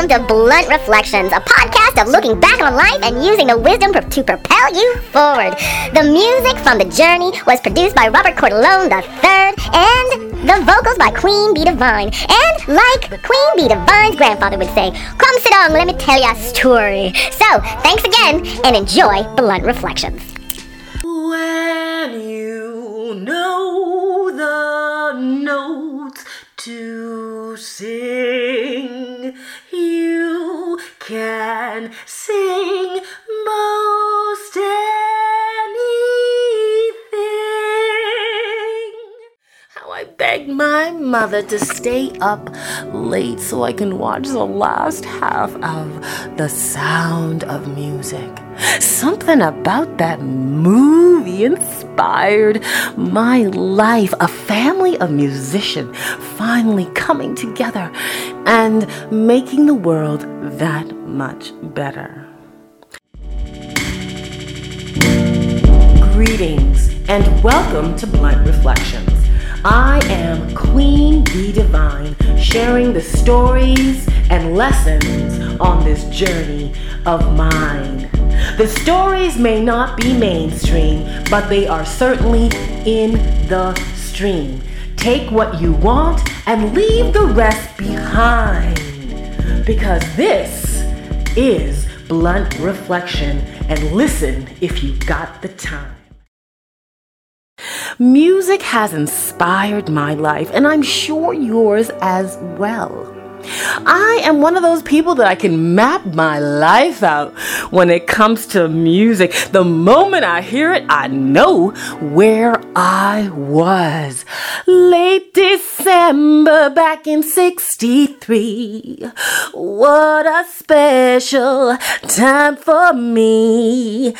welcome to Blunt Reflections, a podcast of looking back on life and using the wisdom to propel you forward. The music from The Journey was produced by Robert Cordelone III, and the vocals by Queen Bee Divine. And like Queen Bee Divine's grandfather would say, Come sit down, let me tell you a story. So, thanks again, and enjoy Blunt Reflections. When you know mother to stay up late so I can watch the last half of The Sound of Music. Something about that movie inspired my life. A family of musicians finally coming together and making the world that much better. Greetings and welcome to Blunt Reflections. I am Queen Bee Divine, sharing the stories and lessons on this journey of mine. The stories may not be mainstream, but they are certainly in the stream. Take what you want and leave the rest behind. Because this is Blunt Reflection, and listen if you got the time. Music has inspired my life, and I'm sure yours as well. I am one of those people that I can map my life out when it comes to music. The moment I hear it, I know where I was. Late December back in 63. What a special time for me.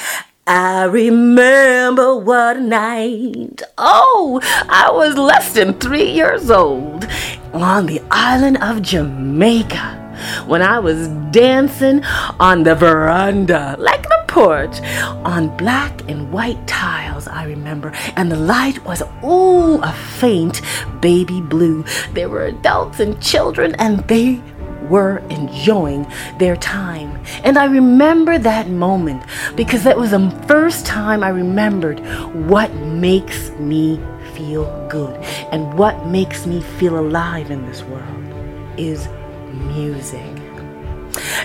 I remember what a night. Oh, I was less than three years old on the island of Jamaica when I was dancing on the veranda, like the porch, on black and white tiles, I remember. And the light was, ooh, a faint baby blue. There were adults and children, and they were enjoying their time. And I remember that moment because that was the first time I remembered what makes me feel good and what makes me feel alive in this world is music.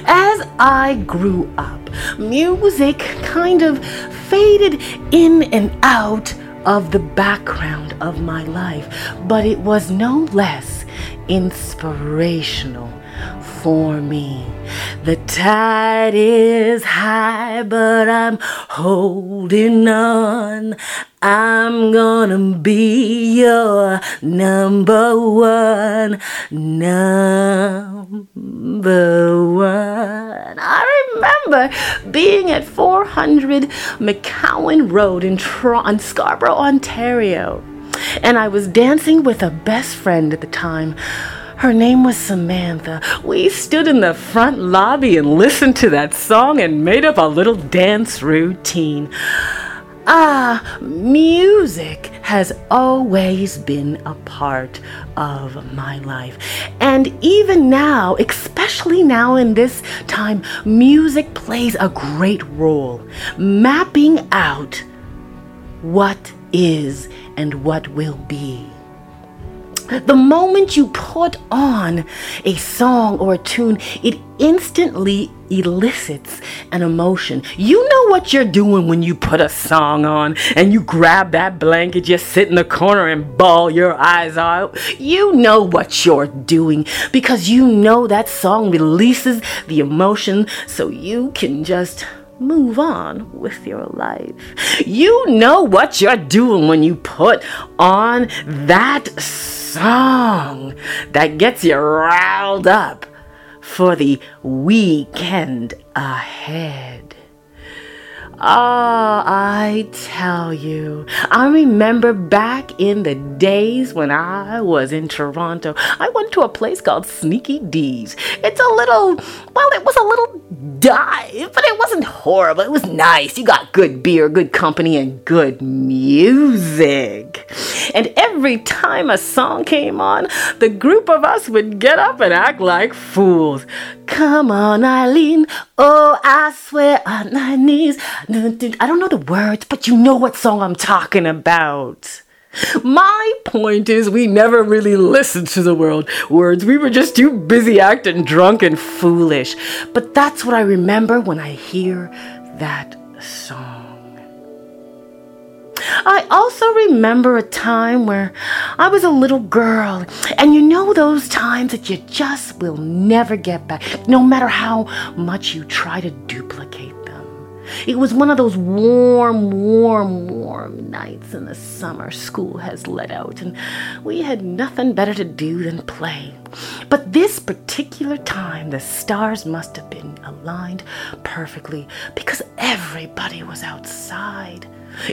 As I grew up, music kind of faded in and out of the background of my life, but it was no less inspirational for me. The tide is high, but I'm holding on. I'm gonna be your number one, number one. I remember being at 400 McCowan Road in Tron, Scarborough, Ontario, and I was dancing with a best friend at the time her name was Samantha. We stood in the front lobby and listened to that song and made up a little dance routine. Ah, music has always been a part of my life. And even now, especially now in this time, music plays a great role mapping out what is and what will be. The moment you put on a song or a tune, it instantly elicits an emotion. You know what you're doing when you put a song on and you grab that blanket, just sit in the corner and bawl your eyes out. You know what you're doing because you know that song releases the emotion so you can just move on with your life. You know what you're doing when you put on that song that gets you riled up for the weekend ahead. Oh, I tell you, I remember back in the days when I was in Toronto, I went to a place called Sneaky Dee's. It's a little, well, it was a little dive, but it wasn't horrible. It was nice. You got good beer, good company, and good music. And every time a song came on, the group of us would get up and act like fools. Come on, Eileen. Oh, I swear on my knees. I don't know the words, but you know what song I'm talking about. My point is, we never really listened to the world words. We were just too busy acting drunk and foolish. But that's what I remember when I hear that song. I also remember a time where I was a little girl, and you know those times that you just will never get back, no matter how much you try to duplicate it was one of those warm, warm, warm nights in the summer school has let out, and we had nothing better to do than play. But this particular time, the stars must have been aligned perfectly because everybody was outside.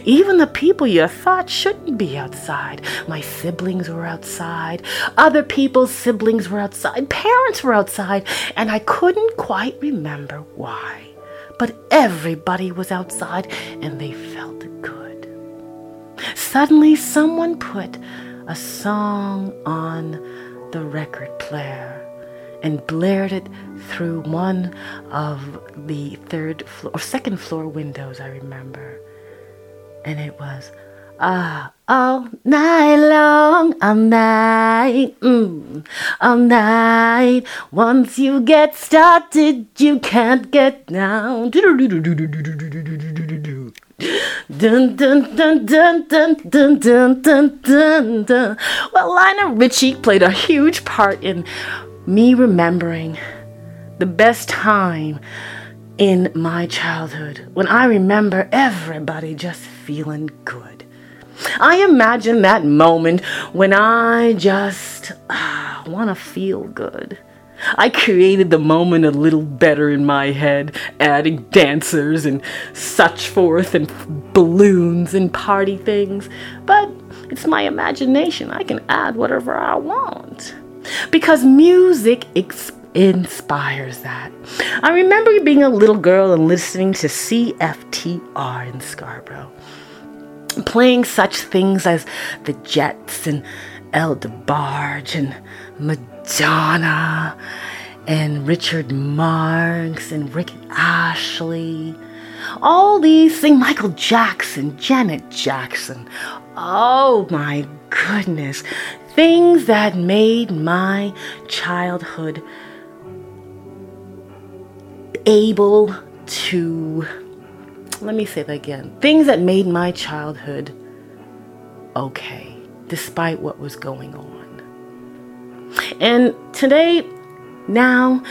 Even the people you thought shouldn't be outside. My siblings were outside. Other people's siblings were outside. Parents were outside. And I couldn't quite remember why but everybody was outside and they felt good. Suddenly, someone put a song on the record player and blared it through one of the third floor or second floor windows, I remember. And it was Ah, all night long, all night, mm, all night. Once you get started, you can't get down. Dun dun dun dun dun dun dun dun dun dun. Well, Lionel Richie played a huge part in me remembering the best time in my childhood when I remember everybody just feeling good. I imagine that moment when I just uh, want to feel good. I created the moment a little better in my head, adding dancers and such forth, and balloons and party things. But it's my imagination. I can add whatever I want. Because music inspires that. I remember being a little girl and listening to CFTR in Scarborough playing such things as the Jets and El DeBarge and Madonna and Richard Marx and Rick Astley. All these things, Michael Jackson, Janet Jackson. Oh my goodness. Things that made my childhood able to let me say that again. Things that made my childhood okay, despite what was going on. And today, now,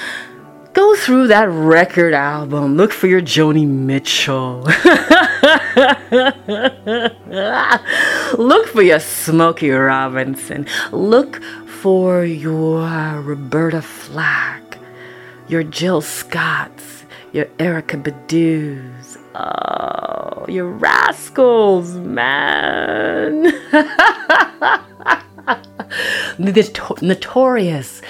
go through that record album. Look for your Joni Mitchell. Look for your Smokey Robinson. Look for your uh, Roberta Flack, your Jill Scotts, your Erykah Badu's, Oh, you rascals, man. the notorious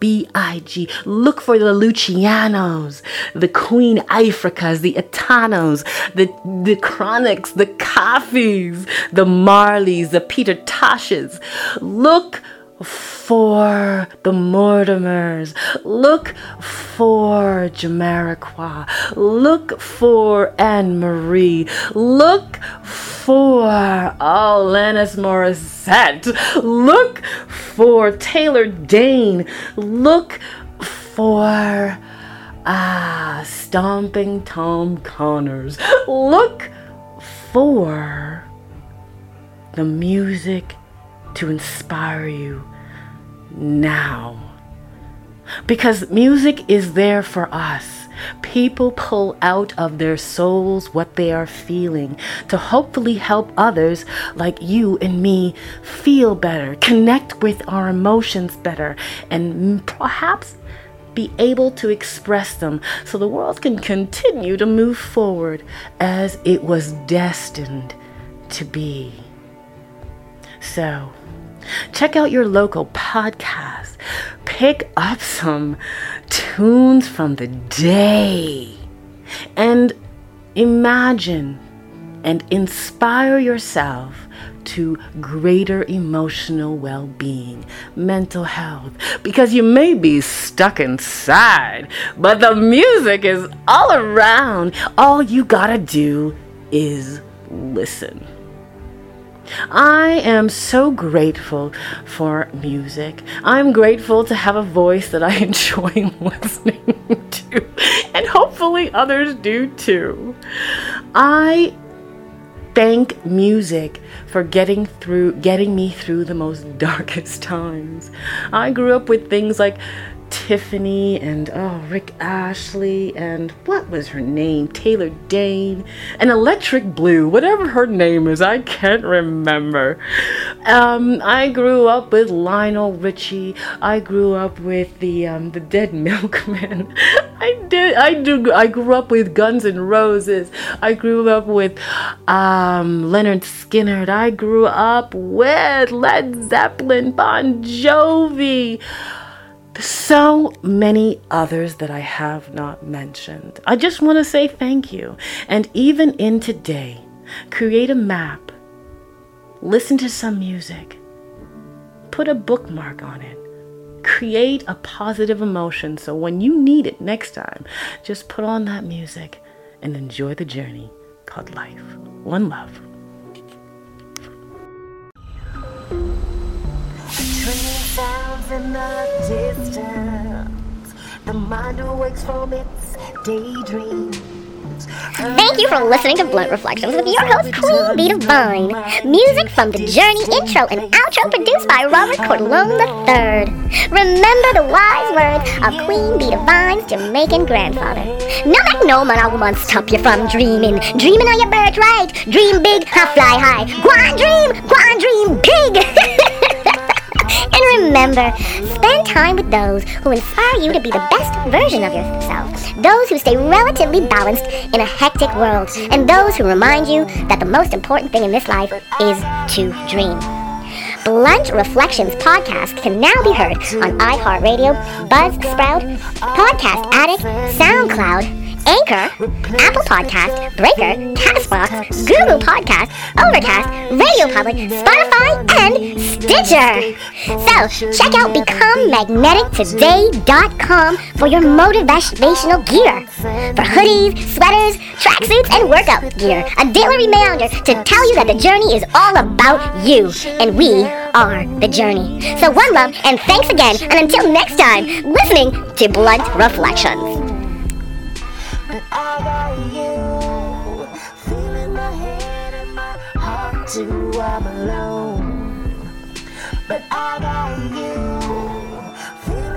B.I.G. Look for the Lucianos, the Queen Ifricas, the Etanos, the, the Chronixx, the Koffees, the Marleys, the Peter Toshes. Look for the Mortimers. Look for Jamiroquai. Look for Anne Marie. Look for oh Alanis Morissette. Look for Taylor Dayne. Look for ah Stomping Tom Connors. Look for the music to inspire you now. Because music is there for us. People pull out of their souls what they are feeling to hopefully help others like you and me feel better, connect with our emotions better, and perhaps be able to express them so the world can continue to move forward as it was destined to be. So, Check out your local podcast. Pick up some tunes from the day and imagine and inspire yourself to greater emotional well being, mental health, because you may be stuck inside, but the music is all around. All you gotta do is listen. I am so grateful for music. I'm grateful to have a voice that I enjoy listening to, and hopefully others do too. I thank music for getting through getting me through the most darkest times. I grew up with things like Tiffany and oh Rick Astley and what was her name? Taylor Dayne and Electric Blue, whatever her name is, I can't remember. Um, I grew up with Lionel Richie. I grew up with the um, the Dead Milkmen. I did. I do. I grew up with Guns N' Roses. I grew up with um, Lynyrd Skynyrd. I grew up with Led Zeppelin, Bon Jovi so many others that I have not mentioned. I just want to say thank you. And even in today, create a map, listen to some music, put a bookmark on it, create a positive emotion so when you need it next time, just put on that music and enjoy the journey called life. One love. sounds the distance. The mind awakes from its daydreams. Thank you for listening to Blunt Reflections with your host, Queen Bee Divine. Music from the Journey intro and outro produced by Robert Cordelone III. Remember the wise words of Queen Bee Divine's Jamaican grandfather. No make no man or woman stop you from dreaming. Dreaming on your birthright. Dream big, fly high. Go on dream, go on dream big. And remember, spend time with those who inspire you to be the best version of yourself. Those who stay relatively balanced in a hectic world. And those who remind you that the most important thing in this life is to dream. Blunt Reflections podcast can now be heard on iHeartRadio, Buzzsprout, Podcast Addict, SoundCloud, Anchor, Apple Podcast, Breaker, Castbox, Google Podcast, Overcast, Radio Public, Spotify, and Stitcher. So check out BecomeMagneticToday.com for your motivational gear. For hoodies, sweaters, tracksuits, and workout gear. A daily reminder to tell you that the journey is all about you, and we are the journey. So one love, and thanks again, and until next time, listening to Blunt Reflections. But I got you feeling my head and my heart too. I'm alone. But I got you.